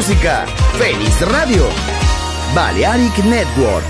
Música, feliz radio, Balearic Network.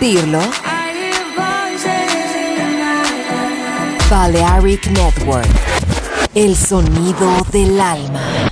Sentirlo? Balearic Network. El sonido del alma.